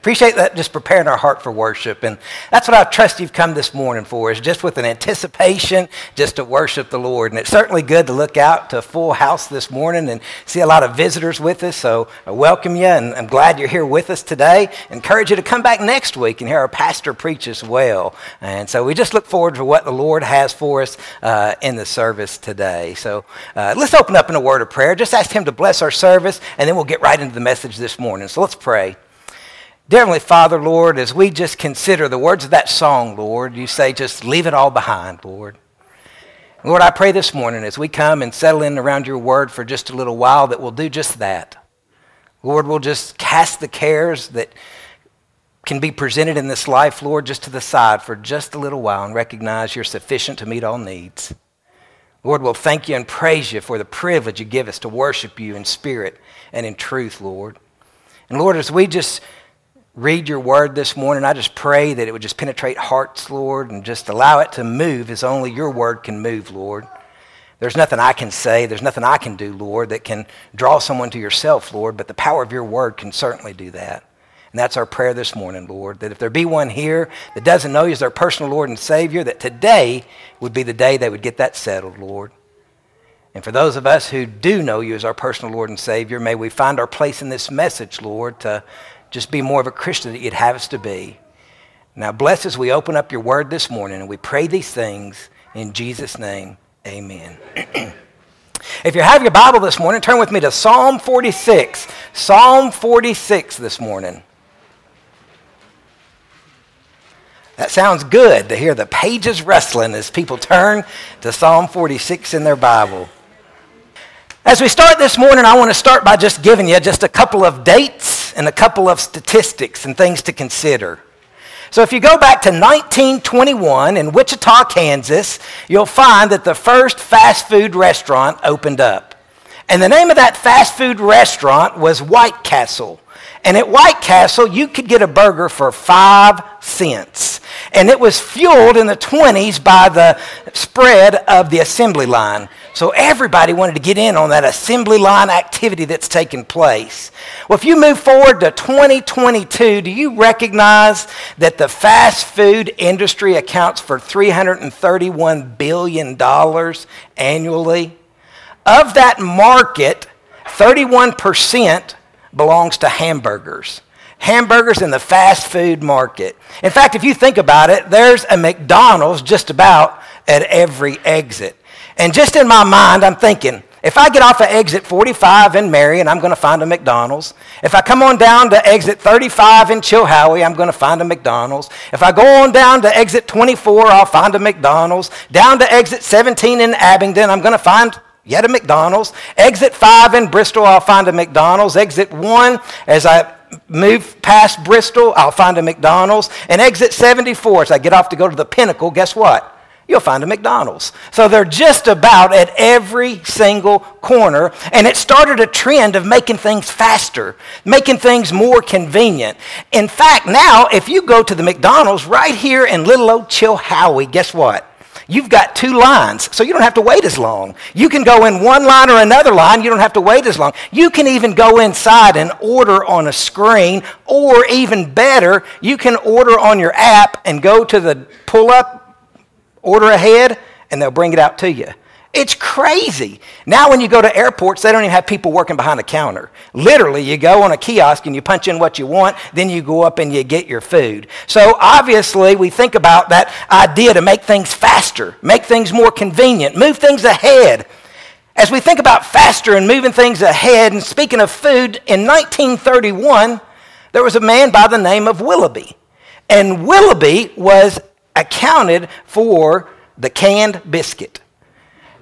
Appreciate that just preparing our heart for worship. And that's what I trust you've come this morning for, is just with an anticipation just to worship the Lord. And it's certainly good to look out to a full house this morning and see a lot of visitors with us. So I welcome you and I'm glad you're here with us today. Encourage you to come back next week and hear our pastor preach as well. And so we just look forward to what the Lord has for us uh, in the service today. So uh, let's open up in a word of prayer. Just ask Him to bless our service and then we'll get right into the message this morning. So let's pray. Dear Heavenly Father, Lord, as we just consider the words of that song, Lord, you say just leave it all behind, Lord. Lord, I pray this morning as we come and settle in around your word for just a little while that we'll do just that. Lord, we'll just cast the cares that can be presented in this life, Lord, just to the side for just a little while and recognize you're sufficient to meet all needs. Lord, we'll thank you and praise you for the privilege you give us to worship you in spirit and in truth, Lord. And Lord, as we just read your word this morning. I just pray that it would just penetrate hearts, Lord, and just allow it to move as only your word can move, Lord. There's nothing I can say, there's nothing I can do, Lord, that can draw someone to yourself, Lord, but the power of your word can certainly do that. And that's our prayer this morning, Lord, that if there be one here that doesn't know you as their personal Lord and Savior, that today would be the day they would get that settled, Lord. And for those of us who do know you as our personal Lord and Savior, may we find our place in this message, Lord, to just be more of a Christian that you'd have us to be. Now, bless as we open up your word this morning, and we pray these things in Jesus' name. Amen. if you have your Bible this morning, turn with me to Psalm 46. Psalm 46 this morning. That sounds good to hear the pages rustling as people turn to Psalm 46 in their Bible. As we start this morning, I want to start by just giving you just a couple of dates and a couple of statistics and things to consider. So, if you go back to 1921 in Wichita, Kansas, you'll find that the first fast food restaurant opened up. And the name of that fast food restaurant was White Castle. And at White Castle, you could get a burger for five cents. And it was fueled in the 20s by the spread of the assembly line. So everybody wanted to get in on that assembly line activity that's taking place. Well, if you move forward to 2022, do you recognize that the fast food industry accounts for $331 billion annually? Of that market, 31% belongs to hamburgers. Hamburgers in the fast food market. In fact, if you think about it, there's a McDonald's just about at every exit. And just in my mind, I'm thinking, if I get off of exit 45 in Marion, I'm going to find a McDonald's. If I come on down to exit 35 in Chilhowie, I'm going to find a McDonald's. If I go on down to exit 24, I'll find a McDonald's. Down to exit 17 in Abingdon, I'm going to find yet a McDonald's. Exit 5 in Bristol, I'll find a McDonald's. Exit 1, as I move past Bristol, I'll find a McDonald's. And exit 74, as I get off to go to the Pinnacle, guess what? you'll find a McDonald's. So they're just about at every single corner. And it started a trend of making things faster, making things more convenient. In fact, now, if you go to the McDonald's right here in little old Chilhowie, guess what? You've got two lines, so you don't have to wait as long. You can go in one line or another line, you don't have to wait as long. You can even go inside and order on a screen, or even better, you can order on your app and go to the pull up Order ahead, and they'll bring it out to you. It's crazy. Now, when you go to airports, they don't even have people working behind a counter. Literally, you go on a kiosk and you punch in what you want, then you go up and you get your food. So, obviously, we think about that idea to make things faster, make things more convenient, move things ahead. As we think about faster and moving things ahead, and speaking of food, in 1931, there was a man by the name of Willoughby. And Willoughby was accounted for the canned biscuit.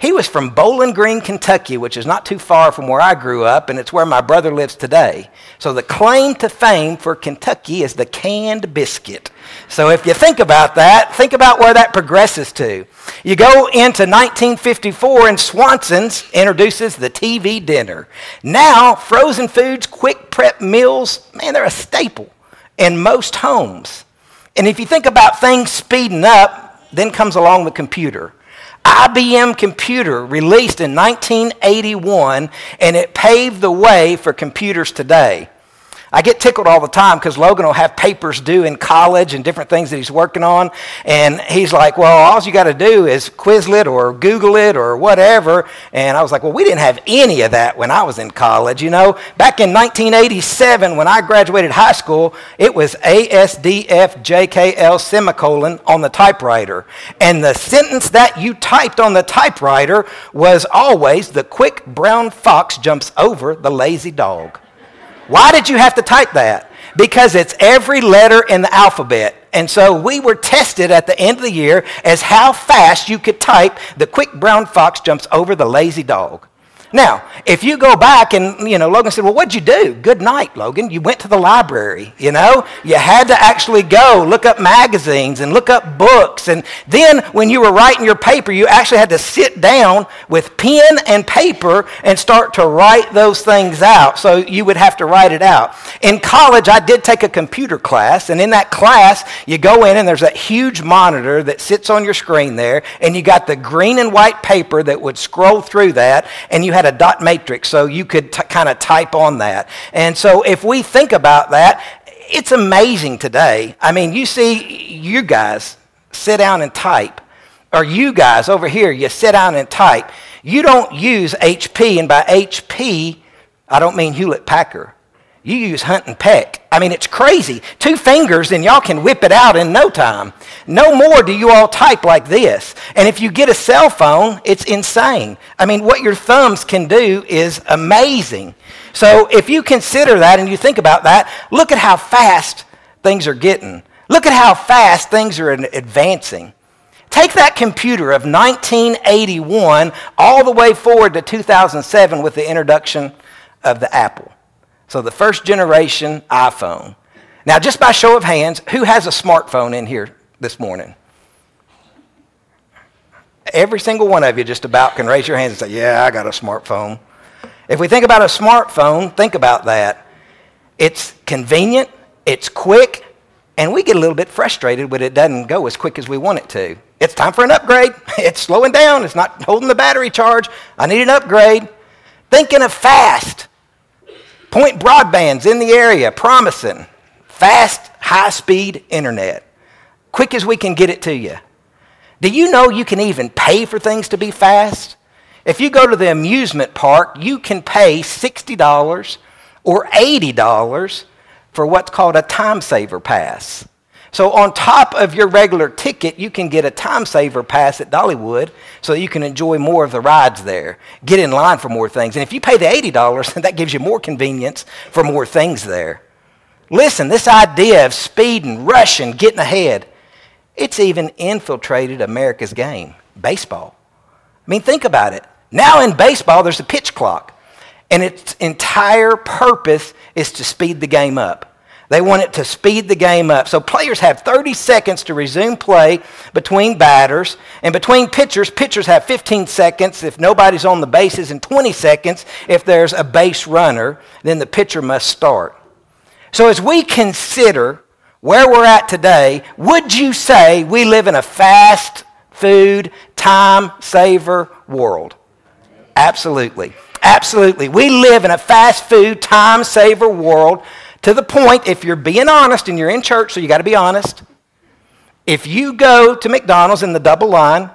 He was from Bowling Green, Kentucky, which is not too far from where I grew up, and it's where my brother lives today. So the claim to fame for Kentucky is the canned biscuit. So if you think about that, think about where that progresses to. You go into 1954, and Swanson's introduces the TV dinner. Now, frozen foods, quick prep meals, man, they're a staple in most homes. And if you think about things speeding up, then comes along the computer. IBM Computer released in 1981, and it paved the way for computers today. I get tickled all the time because Logan will have papers due in college and different things that he's working on. And he's like, well, all you got to do is Quizlet or Google it or whatever. And I was like, well, we didn't have any of that when I was in college. You know, back in 1987, when I graduated high school, it was ASDFJKL semicolon on the typewriter. And the sentence that you typed on the typewriter was always the quick brown fox jumps over the lazy dog. Why did you have to type that? Because it's every letter in the alphabet. And so we were tested at the end of the year as how fast you could type the quick brown fox jumps over the lazy dog. Now, if you go back and, you know, Logan said, Well, what'd you do? Good night, Logan. You went to the library, you know? You had to actually go look up magazines and look up books. And then when you were writing your paper, you actually had to sit down with pen and paper and start to write those things out. So you would have to write it out. In college, I did take a computer class. And in that class, you go in and there's that huge monitor that sits on your screen there. And you got the green and white paper that would scroll through that. And you had a dot matrix, so you could t- kind of type on that. And so if we think about that, it's amazing today. I mean, you see, you guys sit down and type, or you guys over here, you sit down and type. You don't use HP, and by HP, I don't mean Hewlett Packard. You use hunt and peck. I mean, it's crazy. Two fingers, and y'all can whip it out in no time. No more do you all type like this. And if you get a cell phone, it's insane. I mean, what your thumbs can do is amazing. So if you consider that and you think about that, look at how fast things are getting. Look at how fast things are advancing. Take that computer of 1981 all the way forward to 2007 with the introduction of the Apple. So the first generation iPhone. Now, just by show of hands, who has a smartphone in here this morning? Every single one of you just about can raise your hands and say, Yeah, I got a smartphone. If we think about a smartphone, think about that. It's convenient, it's quick, and we get a little bit frustrated when it doesn't go as quick as we want it to. It's time for an upgrade. It's slowing down. It's not holding the battery charge. I need an upgrade. Thinking of fast. Point broadband's in the area, promising fast, high speed internet, quick as we can get it to you. Do you know you can even pay for things to be fast? If you go to the amusement park, you can pay $60 or $80 for what's called a time saver pass. So, on top of your regular ticket, you can get a time saver pass at Dollywood so you can enjoy more of the rides there. Get in line for more things. And if you pay the $80, that gives you more convenience for more things there. Listen, this idea of speeding, rushing, getting ahead, it's even infiltrated America's game baseball. I mean, think about it. Now in baseball, there's a pitch clock, and its entire purpose is to speed the game up. They want it to speed the game up. So players have 30 seconds to resume play between batters. And between pitchers, pitchers have 15 seconds if nobody's on the bases, and 20 seconds if there's a base runner. Then the pitcher must start. So as we consider where we're at today, would you say we live in a fast food, time saver world? Absolutely. Absolutely. We live in a fast food, time saver world to the point, if you're being honest and you're in church, so you got to be honest. If you go to McDonald's in the double line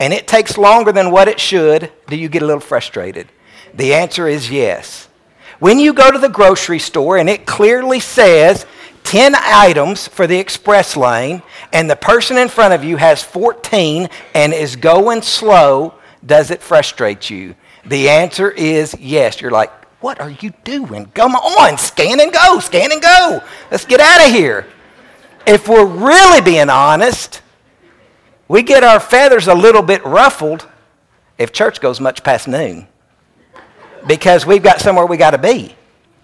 and it takes longer than what it should, do you get a little frustrated? The answer is yes. When you go to the grocery store and it clearly says 10 items for the express lane and the person in front of you has 14 and is going slow, does it frustrate you? The answer is yes. You're like, what are you doing? Come on, scan and go, scan and go. Let's get out of here. If we're really being honest, we get our feathers a little bit ruffled if church goes much past noon because we've got somewhere we got to be.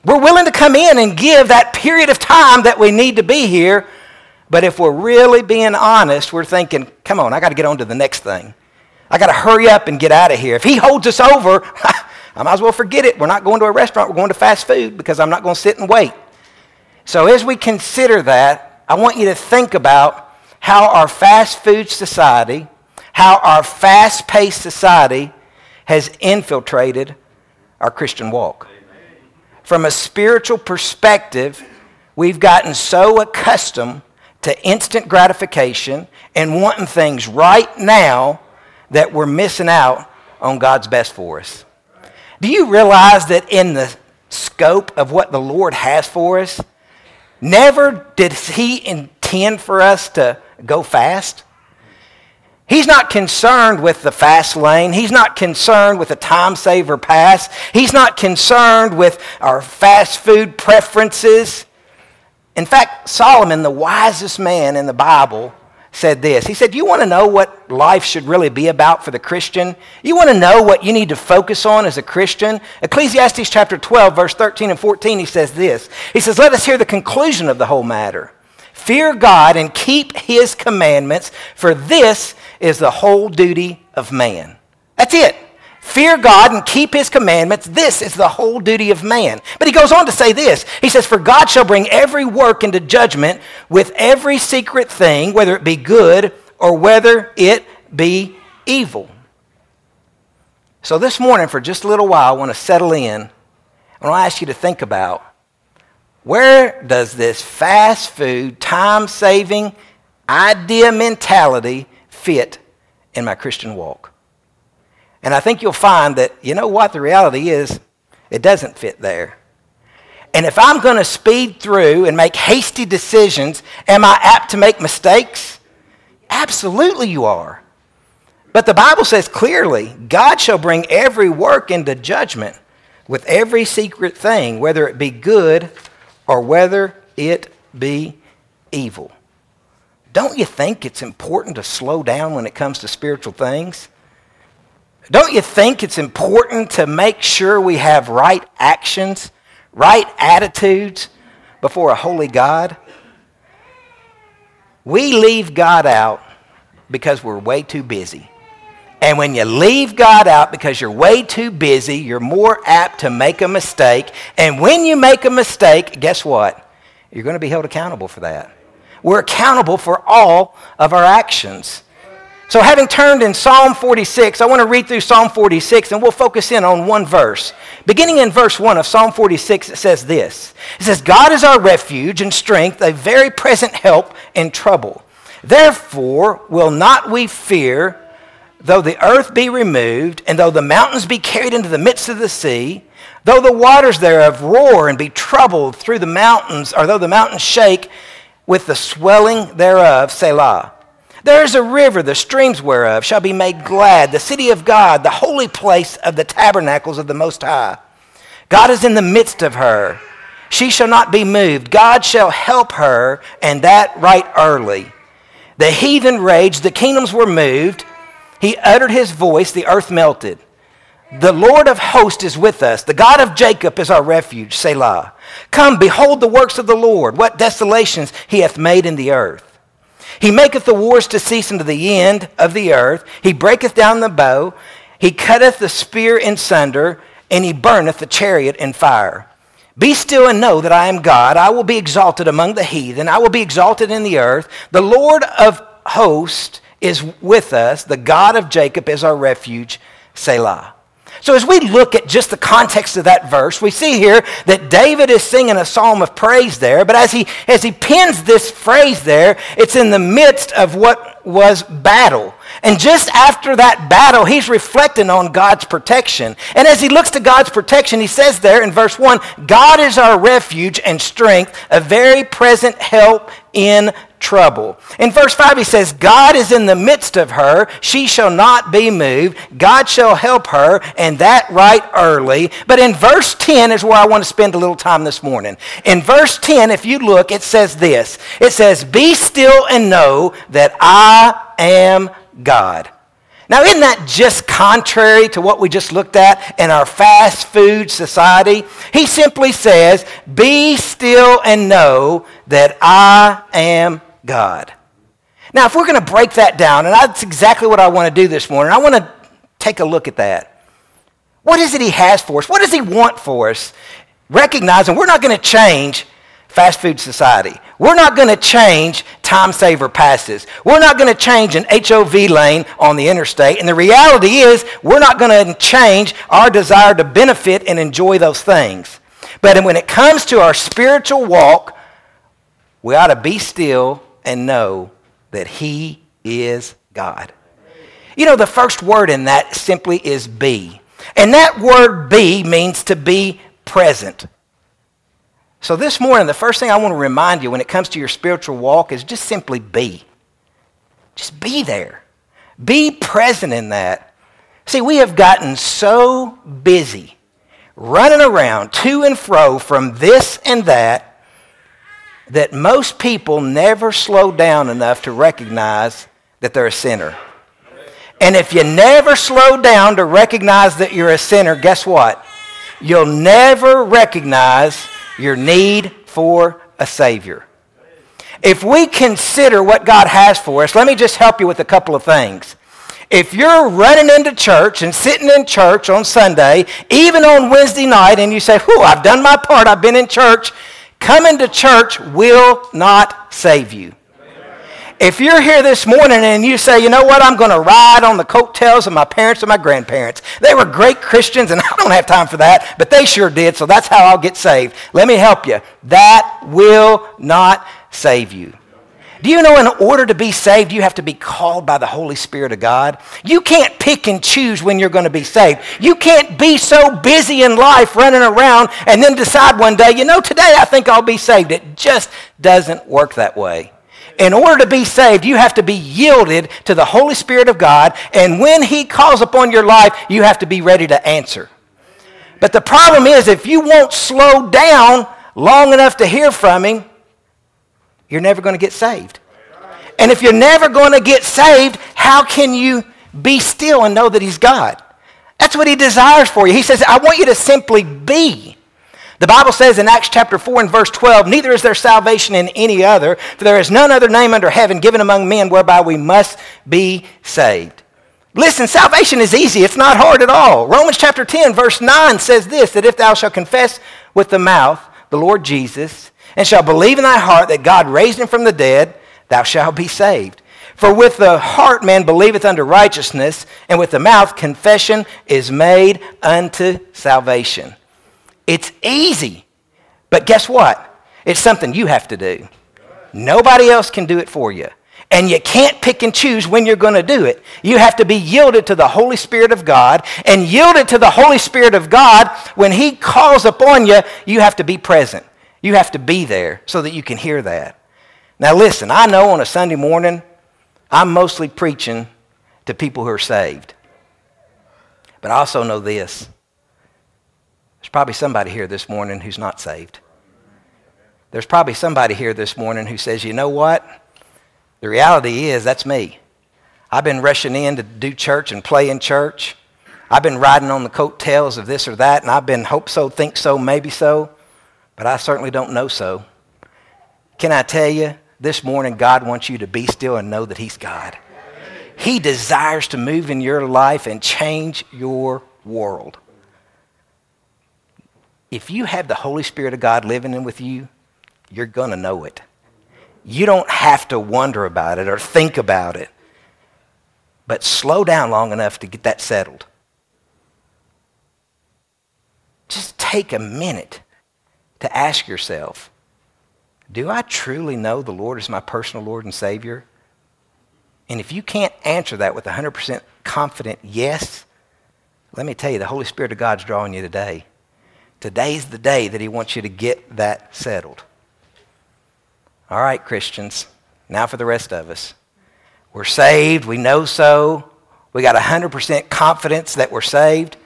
We're willing to come in and give that period of time that we need to be here, but if we're really being honest, we're thinking, come on, I got to get on to the next thing. I got to hurry up and get out of here. If he holds us over, I might as well forget it. We're not going to a restaurant, we're going to fast food because I'm not going to sit and wait. So, as we consider that, I want you to think about how our fast food society, how our fast paced society has infiltrated our Christian walk. from a spiritual perspective, we've gotten so accustomed to instant gratification and wanting things right now that we're missing out on God's best for us. Do you realize that in the scope of what the Lord has for us, never did He intend for us to go fast? He's not concerned with the fast lane. He's not concerned with the time saver pass. He's not concerned with our fast food preferences. In fact, Solomon, the wisest man in the Bible, said this. He said, You want to know what life should really be about for the Christian? You want to know what you need to focus on as a Christian? Ecclesiastes chapter 12, verse 13 and 14, he says this. He says, Let us hear the conclusion of the whole matter. Fear God and keep his commandments, for this is the whole duty of man. That's it. Fear God and keep his commandments. This is the whole duty of man. But he goes on to say this. He says, For God shall bring every work into judgment with every secret thing, whether it be good or whether it be evil. So this morning, for just a little while, I want to settle in. I want to ask you to think about where does this fast food, time saving idea mentality fit in my Christian walk. And I think you'll find that, you know what, the reality is, it doesn't fit there. And if I'm going to speed through and make hasty decisions, am I apt to make mistakes? Absolutely, you are. But the Bible says clearly God shall bring every work into judgment with every secret thing, whether it be good or whether it be evil. Don't you think it's important to slow down when it comes to spiritual things? Don't you think it's important to make sure we have right actions, right attitudes before a holy God? We leave God out because we're way too busy. And when you leave God out because you're way too busy, you're more apt to make a mistake. And when you make a mistake, guess what? You're going to be held accountable for that. We're accountable for all of our actions. So, having turned in Psalm 46, I want to read through Psalm 46 and we'll focus in on one verse. Beginning in verse 1 of Psalm 46, it says this It says, God is our refuge and strength, a very present help in trouble. Therefore, will not we fear, though the earth be removed, and though the mountains be carried into the midst of the sea, though the waters thereof roar and be troubled through the mountains, or though the mountains shake, with the swelling thereof, Selah. There is a river, the streams whereof shall be made glad, the city of God, the holy place of the tabernacles of the Most High. God is in the midst of her. She shall not be moved. God shall help her, and that right early. The heathen raged, the kingdoms were moved. He uttered his voice, the earth melted. The Lord of hosts is with us. The God of Jacob is our refuge. Selah. Come, behold the works of the Lord, what desolations he hath made in the earth. He maketh the wars to cease unto the end of the earth. He breaketh down the bow. He cutteth the spear in sunder, and he burneth the chariot in fire. Be still and know that I am God. I will be exalted among the heathen. I will be exalted in the earth. The Lord of hosts is with us. The God of Jacob is our refuge. Selah. So, as we look at just the context of that verse, we see here that David is singing a psalm of praise there, but as he, as he pins this phrase there, it's in the midst of what was battle. And just after that battle, he's reflecting on God's protection. And as he looks to God's protection, he says there in verse 1 God is our refuge and strength, a very present help in trouble. In verse 5, he says, God is in the midst of her. She shall not be moved. God shall help her, and that right early. But in verse 10 is where I want to spend a little time this morning. In verse 10, if you look, it says this It says, Be still and know that I am God. Now, isn't that just contrary to what we just looked at in our fast food society? He simply says, Be still and know that I am God. Now, if we're going to break that down, and that's exactly what I want to do this morning, I want to take a look at that. What is it He has for us? What does He want for us? Recognizing we're not going to change fast food society. We're not going to change time saver passes. We're not going to change an HOV lane on the interstate. And the reality is, we're not going to change our desire to benefit and enjoy those things. But when it comes to our spiritual walk, we ought to be still and know that He is God. You know, the first word in that simply is be. And that word be means to be present. So this morning, the first thing I want to remind you when it comes to your spiritual walk is just simply be. Just be there. Be present in that. See, we have gotten so busy running around to and fro from this and that that most people never slow down enough to recognize that they're a sinner. And if you never slow down to recognize that you're a sinner, guess what? You'll never recognize your need for a Savior. If we consider what God has for us, let me just help you with a couple of things. If you're running into church and sitting in church on Sunday, even on Wednesday night, and you say, Whew, I've done my part, I've been in church, coming to church will not save you. If you're here this morning and you say, you know what, I'm going to ride on the coattails of my parents and my grandparents. They were great Christians, and I don't have time for that, but they sure did, so that's how I'll get saved. Let me help you. That will not save you. Do you know in order to be saved, you have to be called by the Holy Spirit of God? You can't pick and choose when you're going to be saved. You can't be so busy in life running around and then decide one day, you know, today I think I'll be saved. It just doesn't work that way. In order to be saved, you have to be yielded to the Holy Spirit of God, and when He calls upon your life, you have to be ready to answer. But the problem is, if you won't slow down long enough to hear from Him, you're never going to get saved. And if you're never going to get saved, how can you be still and know that He's God? That's what He desires for you. He says, I want you to simply be. The Bible says in Acts chapter 4 and verse 12, Neither is there salvation in any other, for there is none other name under heaven given among men whereby we must be saved. Listen, salvation is easy. It's not hard at all. Romans chapter 10, verse 9 says this that if thou shalt confess with the mouth the Lord Jesus and shalt believe in thy heart that God raised him from the dead, thou shalt be saved. For with the heart man believeth unto righteousness, and with the mouth confession is made unto salvation. It's easy, but guess what? It's something you have to do. Nobody else can do it for you. And you can't pick and choose when you're going to do it. You have to be yielded to the Holy Spirit of God. And yielded to the Holy Spirit of God, when He calls upon you, you have to be present. You have to be there so that you can hear that. Now, listen, I know on a Sunday morning, I'm mostly preaching to people who are saved. But I also know this there's probably somebody here this morning who's not saved. There's probably somebody here this morning who says, you know what? The reality is, that's me. I've been rushing in to do church and play in church. I've been riding on the coattails of this or that, and I've been hope so, think so, maybe so but I certainly don't know so. Can I tell you, this morning God wants you to be still and know that He's God. He desires to move in your life and change your world. If you have the Holy Spirit of God living in with you, you're going to know it. You don't have to wonder about it or think about it. But slow down long enough to get that settled. Just take a minute to ask yourself do I truly know the Lord is my personal Lord and Savior? And if you can't answer that with 100% confident yes, let me tell you, the Holy Spirit of God's drawing you today. Today's the day that He wants you to get that settled. All right, Christians, now for the rest of us. We're saved, we know so. We got 100% confidence that we're saved.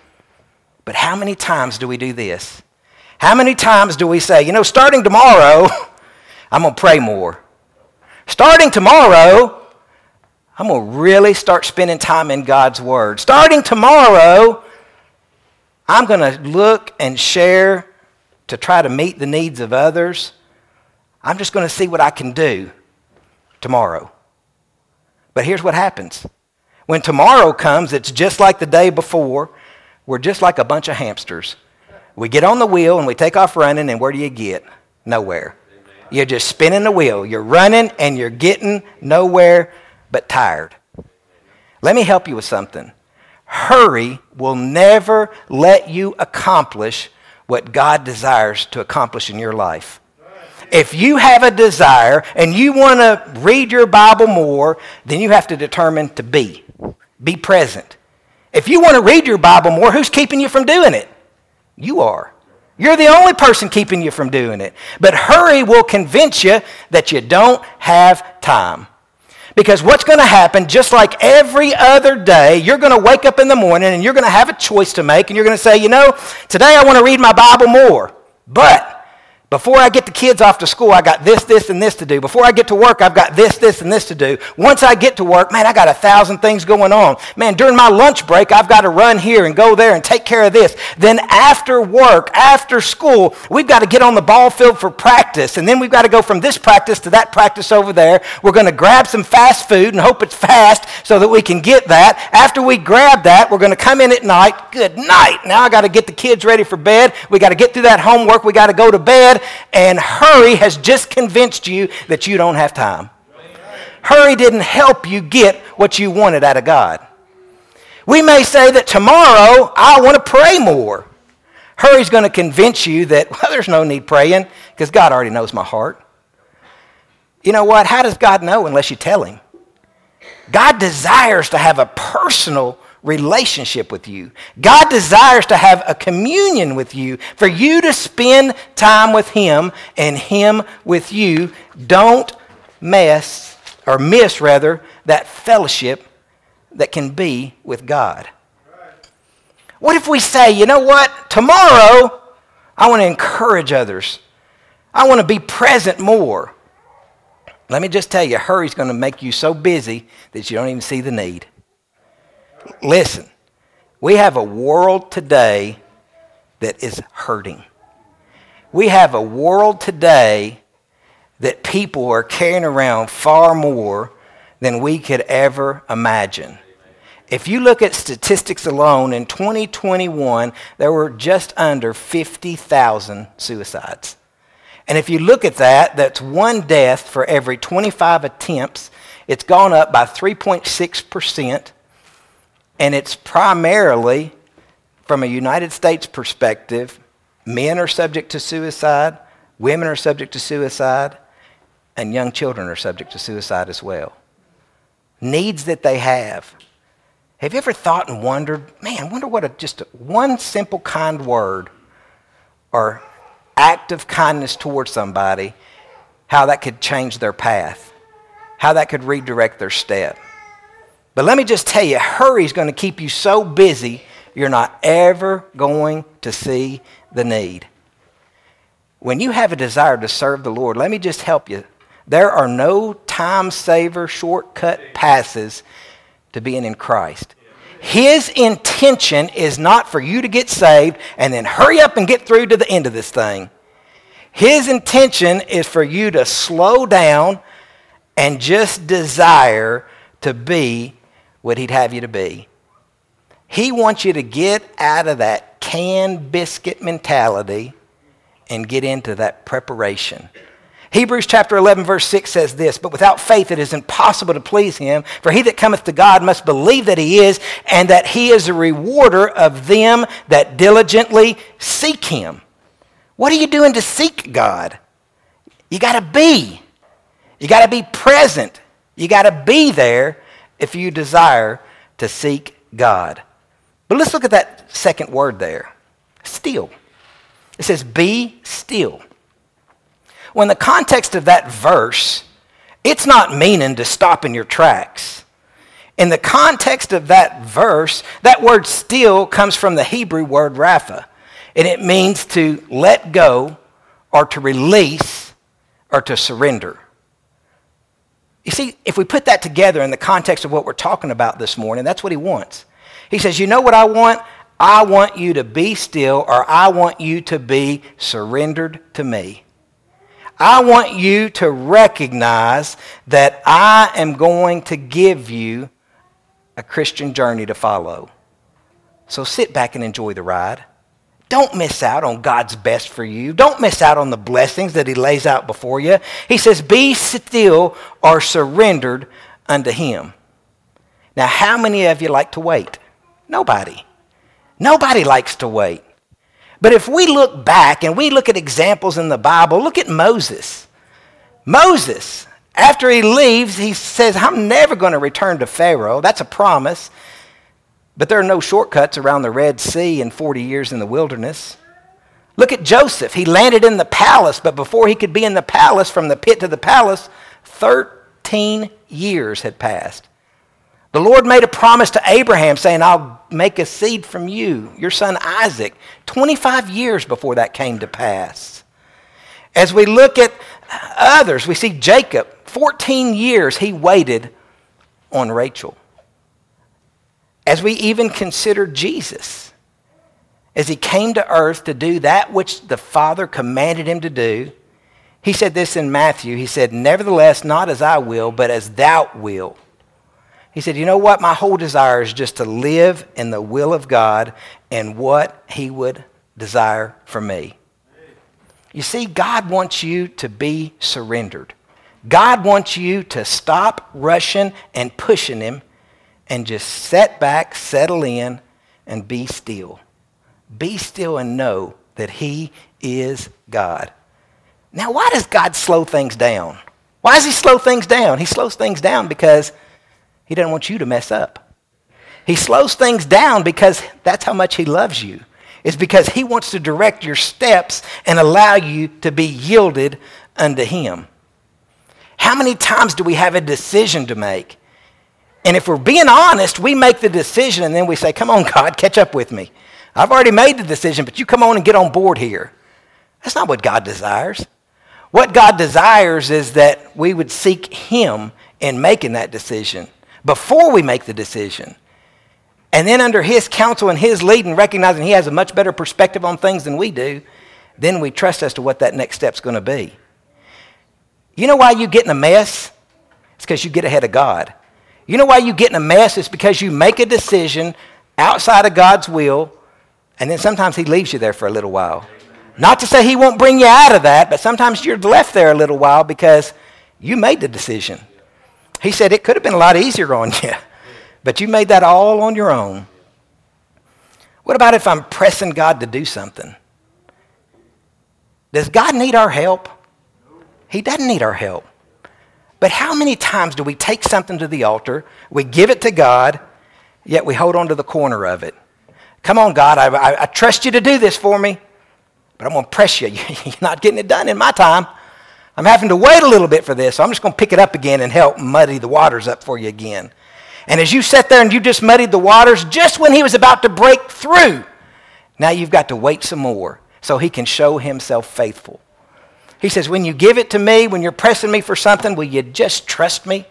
But how many times do we do this? How many times do we say, you know, starting tomorrow, I'm going to pray more? Starting tomorrow, I'm going to really start spending time in God's Word. Starting tomorrow, I'm going to look and share to try to meet the needs of others. I'm just going to see what I can do tomorrow. But here's what happens when tomorrow comes, it's just like the day before. We're just like a bunch of hamsters. We get on the wheel and we take off running, and where do you get? Nowhere. You're just spinning the wheel. You're running and you're getting nowhere but tired. Let me help you with something. Hurry will never let you accomplish what God desires to accomplish in your life. If you have a desire and you want to read your Bible more, then you have to determine to be. Be present. If you want to read your Bible more, who's keeping you from doing it? You are. You're the only person keeping you from doing it. But hurry will convince you that you don't have time. Because what's going to happen, just like every other day, you're going to wake up in the morning and you're going to have a choice to make, and you're going to say, you know, today I want to read my Bible more. But before I get the kids off to school, I got this, this, and this to do. Before I get to work, I've got this, this, and this to do. Once I get to work, man, I got a thousand things going on. Man, during my lunch break, I've got to run here and go there and take care of this. Then after work, after school, we've got to get on the ball field for practice. And then we've got to go from this practice to that practice over there. We're going to grab some fast food and hope it's fast so that we can get that. After we grab that, we're going to come in at night. Good night. Now I got to get the kids ready for bed. We got to get through that homework. We got to go to bed and hurry has just convinced you that you don't have time. Hurry didn't help you get what you wanted out of God. We may say that tomorrow I want to pray more. Hurry's going to convince you that, well, there's no need praying because God already knows my heart. You know what? How does God know unless you tell him? God desires to have a personal relationship with you. God desires to have a communion with you, for you to spend time with Him and Him with you. Don't mess, or miss rather, that fellowship that can be with God. What if we say, you know what, tomorrow I want to encourage others, I want to be present more. Let me just tell you, hurry's going to make you so busy that you don't even see the need. Listen, we have a world today that is hurting. We have a world today that people are carrying around far more than we could ever imagine. If you look at statistics alone, in 2021, there were just under 50,000 suicides. And if you look at that, that's one death for every 25 attempts. It's gone up by 3.6% and it's primarily, from a United States perspective, men are subject to suicide, women are subject to suicide, and young children are subject to suicide as well. Needs that they have. Have you ever thought and wondered, man, wonder what a, just a, one simple kind word or act of kindness towards somebody, how that could change their path, how that could redirect their step. But let me just tell you, hurry is going to keep you so busy, you're not ever going to see the need. When you have a desire to serve the Lord, let me just help you. There are no time saver, shortcut passes to being in Christ. His intention is not for you to get saved and then hurry up and get through to the end of this thing. His intention is for you to slow down and just desire to be what he'd have you to be. He wants you to get out of that canned biscuit mentality and get into that preparation. Hebrews chapter 11, verse 6 says this But without faith it is impossible to please him. For he that cometh to God must believe that he is, and that he is a rewarder of them that diligently seek him. What are you doing to seek God? You got to be. You got to be present. You got to be there if you desire to seek God. But let's look at that second word there still. It says, be still. When the context of that verse, it's not meaning to stop in your tracks. In the context of that verse, that word still comes from the Hebrew word rapha, and it means to let go or to release or to surrender. You see, if we put that together in the context of what we're talking about this morning, that's what he wants. He says, You know what I want? I want you to be still, or I want you to be surrendered to me. I want you to recognize that I am going to give you a Christian journey to follow. So sit back and enjoy the ride. Don't miss out on God's best for you. Don't miss out on the blessings that He lays out before you. He says, Be still or surrendered unto Him. Now, how many of you like to wait? Nobody. Nobody likes to wait. But if we look back and we look at examples in the Bible, look at Moses. Moses, after he leaves, he says, I'm never going to return to Pharaoh. That's a promise. But there are no shortcuts around the Red Sea and 40 years in the wilderness. Look at Joseph. He landed in the palace, but before he could be in the palace, from the pit to the palace, 13 years had passed. The Lord made a promise to Abraham saying, I'll make a seed from you, your son Isaac, 25 years before that came to pass. As we look at others, we see Jacob, 14 years he waited on Rachel. As we even consider Jesus, as he came to earth to do that which the Father commanded him to do, he said this in Matthew. He said, Nevertheless, not as I will, but as thou wilt. He said, You know what? My whole desire is just to live in the will of God and what He would desire for me. You see, God wants you to be surrendered. God wants you to stop rushing and pushing Him and just set back, settle in, and be still. Be still and know that He is God. Now, why does God slow things down? Why does He slow things down? He slows things down because he doesn't want you to mess up. He slows things down because that's how much He loves you. It's because He wants to direct your steps and allow you to be yielded unto Him. How many times do we have a decision to make? And if we're being honest, we make the decision and then we say, Come on, God, catch up with me. I've already made the decision, but you come on and get on board here. That's not what God desires. What God desires is that we would seek Him in making that decision before we make the decision. And then, under his counsel and his leading, recognizing he has a much better perspective on things than we do, then we trust as to what that next step's going to be. You know why you get in a mess? It's because you get ahead of God. You know why you get in a mess? It's because you make a decision outside of God's will, and then sometimes he leaves you there for a little while. Not to say he won't bring you out of that, but sometimes you're left there a little while because you made the decision. He said it could have been a lot easier on you, but you made that all on your own. What about if I'm pressing God to do something? Does God need our help? He doesn't need our help. But how many times do we take something to the altar, we give it to God, yet we hold on to the corner of it? Come on, God, I, I, I trust you to do this for me, but I'm going to press you. You're not getting it done in my time. I'm having to wait a little bit for this, so I'm just going to pick it up again and help muddy the waters up for you again. And as you sat there and you just muddied the waters, just when he was about to break through, now you've got to wait some more so he can show himself faithful. He says, When you give it to me, when you're pressing me for something, will you just trust me?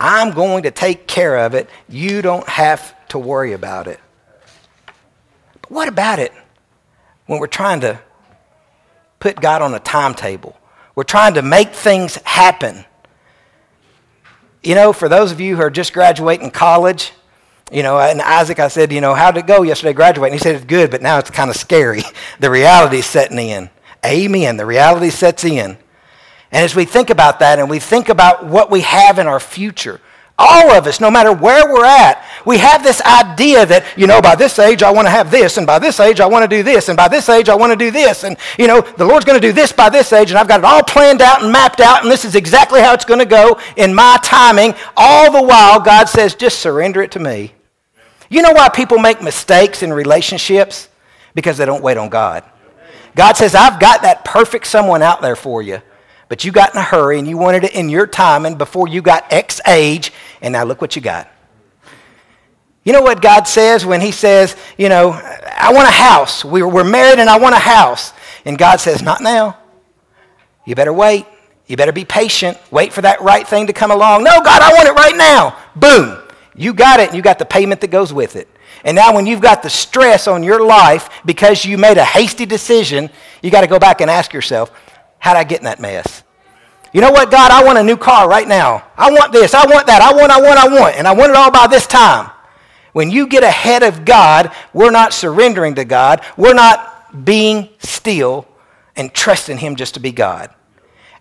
I'm going to take care of it. You don't have to worry about it. But what about it when we're trying to put God on a timetable? We're trying to make things happen. You know, for those of you who are just graduating college, you know, and Isaac, I said, you know, how did it go yesterday graduating? He said it's good, but now it's kind of scary. The reality's setting in. Amen. The reality sets in. And as we think about that and we think about what we have in our future, all of us, no matter where we're at, we have this idea that, you know, by this age I want to have this, and by this age I want to do this, and by this age I want to do this, and, you know, the Lord's going to do this by this age, and I've got it all planned out and mapped out, and this is exactly how it's going to go in my timing. All the while, God says, just surrender it to me. You know why people make mistakes in relationships? Because they don't wait on God. God says, I've got that perfect someone out there for you but you got in a hurry and you wanted it in your time and before you got X age, and now look what you got. You know what God says when He says, you know, I want a house. We're, we're married and I want a house. And God says, not now. You better wait. You better be patient. Wait for that right thing to come along. No, God, I want it right now. Boom. You got it and you got the payment that goes with it. And now, when you've got the stress on your life because you made a hasty decision, you got to go back and ask yourself, How'd I get in that mess? You know what, God? I want a new car right now. I want this. I want that. I want, I want, I want. And I want it all by this time. When you get ahead of God, we're not surrendering to God. We're not being still and trusting Him just to be God.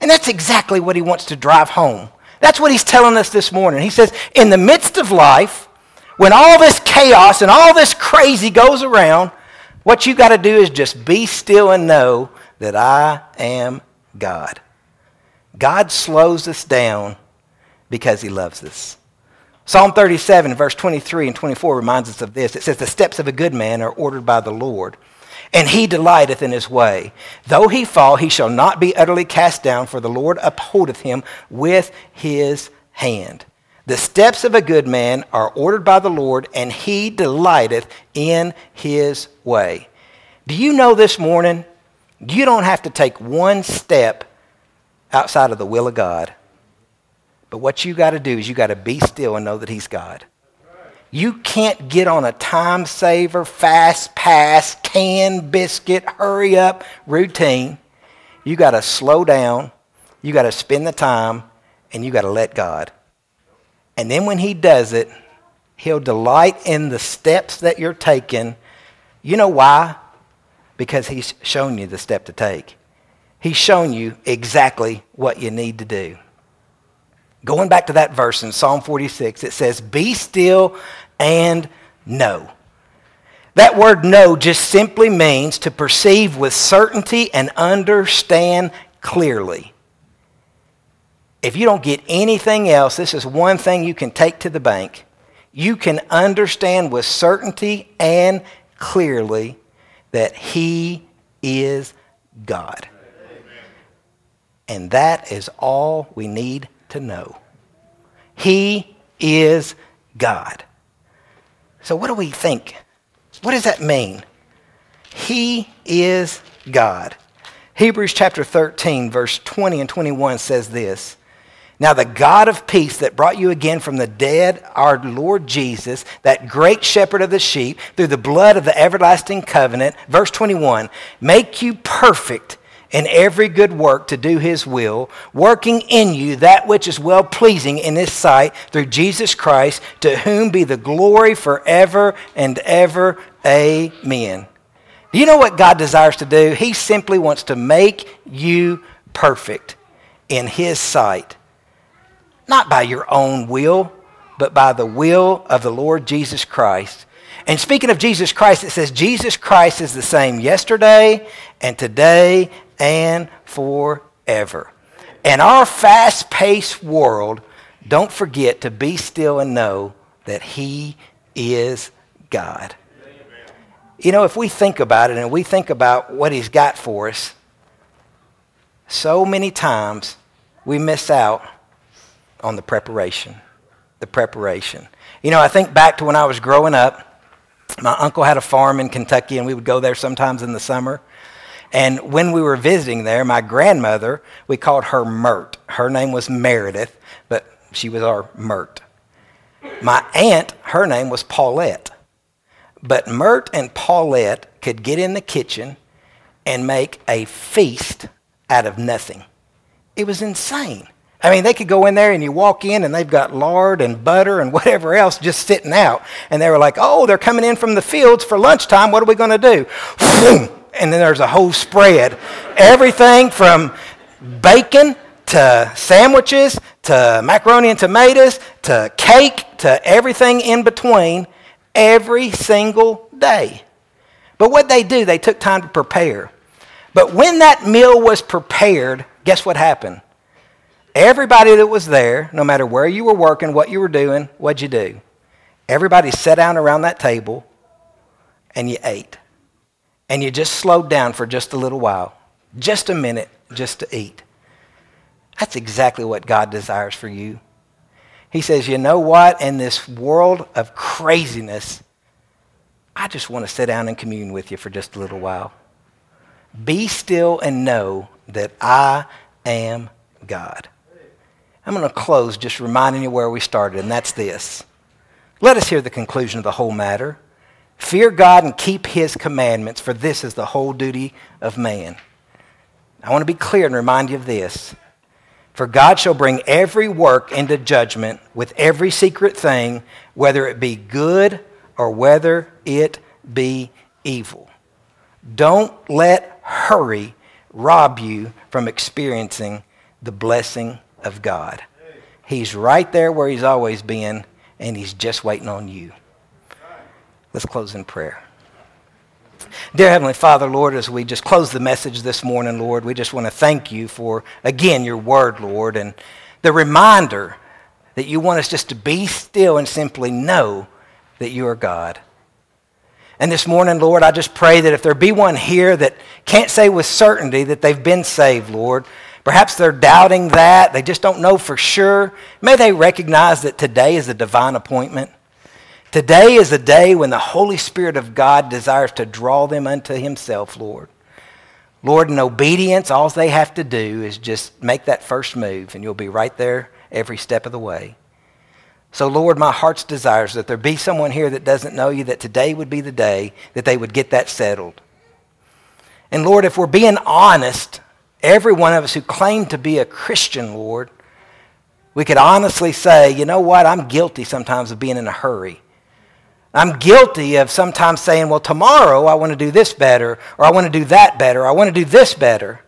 And that's exactly what He wants to drive home. That's what He's telling us this morning. He says, in the midst of life, when all this chaos and all this crazy goes around, What you got to do is just be still and know that I am God. God slows us down because he loves us. Psalm 37, verse 23 and 24 reminds us of this. It says, The steps of a good man are ordered by the Lord, and he delighteth in his way. Though he fall, he shall not be utterly cast down, for the Lord upholdeth him with his hand. The steps of a good man are ordered by the Lord, and he delighteth in his way. Do you know this morning, you don't have to take one step outside of the will of God but what you got to do is you got to be still and know that He's God. You can't get on a time saver, fast pass, can biscuit, hurry up routine. You got to slow down. You got to spend the time and you got to let God. And then when He does it, He'll delight in the steps that you're taking. You know why? Because He's shown you the step to take. He's shown you exactly what you need to do. Going back to that verse in Psalm 46, it says, Be still and know. That word know just simply means to perceive with certainty and understand clearly. If you don't get anything else, this is one thing you can take to the bank. You can understand with certainty and clearly that He is God. And that is all we need to know. He is God. So, what do we think? What does that mean? He is God. Hebrews chapter 13, verse 20 and 21 says this Now, the God of peace that brought you again from the dead, our Lord Jesus, that great shepherd of the sheep, through the blood of the everlasting covenant, verse 21, make you perfect in every good work to do his will, working in you that which is well pleasing in his sight through Jesus Christ, to whom be the glory forever and ever. Amen. Do you know what God desires to do? He simply wants to make you perfect in his sight. Not by your own will, but by the will of the Lord Jesus Christ. And speaking of Jesus Christ, it says Jesus Christ is the same yesterday and today and forever. In our fast paced world, don't forget to be still and know that He is God. You know, if we think about it and we think about what He's got for us, so many times we miss out on the preparation. The preparation. You know, I think back to when I was growing up. My uncle had a farm in Kentucky, and we would go there sometimes in the summer. And when we were visiting there, my grandmother, we called her Mert. Her name was Meredith, but she was our Mert. My aunt, her name was Paulette. But Mert and Paulette could get in the kitchen and make a feast out of nothing. It was insane. I mean, they could go in there and you walk in and they've got lard and butter and whatever else just sitting out. And they were like, oh, they're coming in from the fields for lunchtime. What are we going to do? and then there's a whole spread. Everything from bacon to sandwiches to macaroni and tomatoes to cake to everything in between every single day. But what they do, they took time to prepare. But when that meal was prepared, guess what happened? Everybody that was there, no matter where you were working, what you were doing, what'd you do? Everybody sat down around that table and you ate and you just slowed down for just a little while, just a minute, just to eat. That's exactly what God desires for you. He says, You know what? In this world of craziness, I just want to sit down and commune with you for just a little while. Be still and know that I am God. I'm going to close just reminding you where we started, and that's this. Let us hear the conclusion of the whole matter. Fear God and keep his commandments, for this is the whole duty of man. I want to be clear and remind you of this. For God shall bring every work into judgment with every secret thing, whether it be good or whether it be evil. Don't let hurry rob you from experiencing the blessing of God. He's right there where he's always been, and he's just waiting on you. Let's close in prayer. Dear Heavenly Father, Lord, as we just close the message this morning, Lord, we just want to thank you for, again, your word, Lord, and the reminder that you want us just to be still and simply know that you are God. And this morning, Lord, I just pray that if there be one here that can't say with certainty that they've been saved, Lord, perhaps they're doubting that, they just don't know for sure, may they recognize that today is a divine appointment. Today is a day when the Holy Spirit of God desires to draw them unto Himself, Lord. Lord, in obedience, all they have to do is just make that first move, and you'll be right there every step of the way. So, Lord, my heart's desire is that there be someone here that doesn't know you, that today would be the day that they would get that settled. And Lord, if we're being honest, every one of us who claim to be a Christian, Lord, we could honestly say, you know what, I'm guilty sometimes of being in a hurry. I'm guilty of sometimes saying, well, tomorrow I want to do this better, or I want to do that better, or I want to do this better.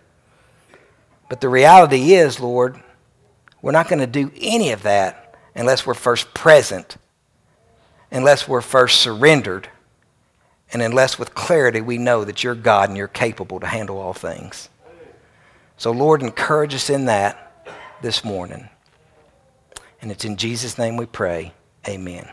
But the reality is, Lord, we're not going to do any of that unless we're first present, unless we're first surrendered, and unless with clarity we know that you're God and you're capable to handle all things. So, Lord, encourage us in that this morning. And it's in Jesus' name we pray. Amen.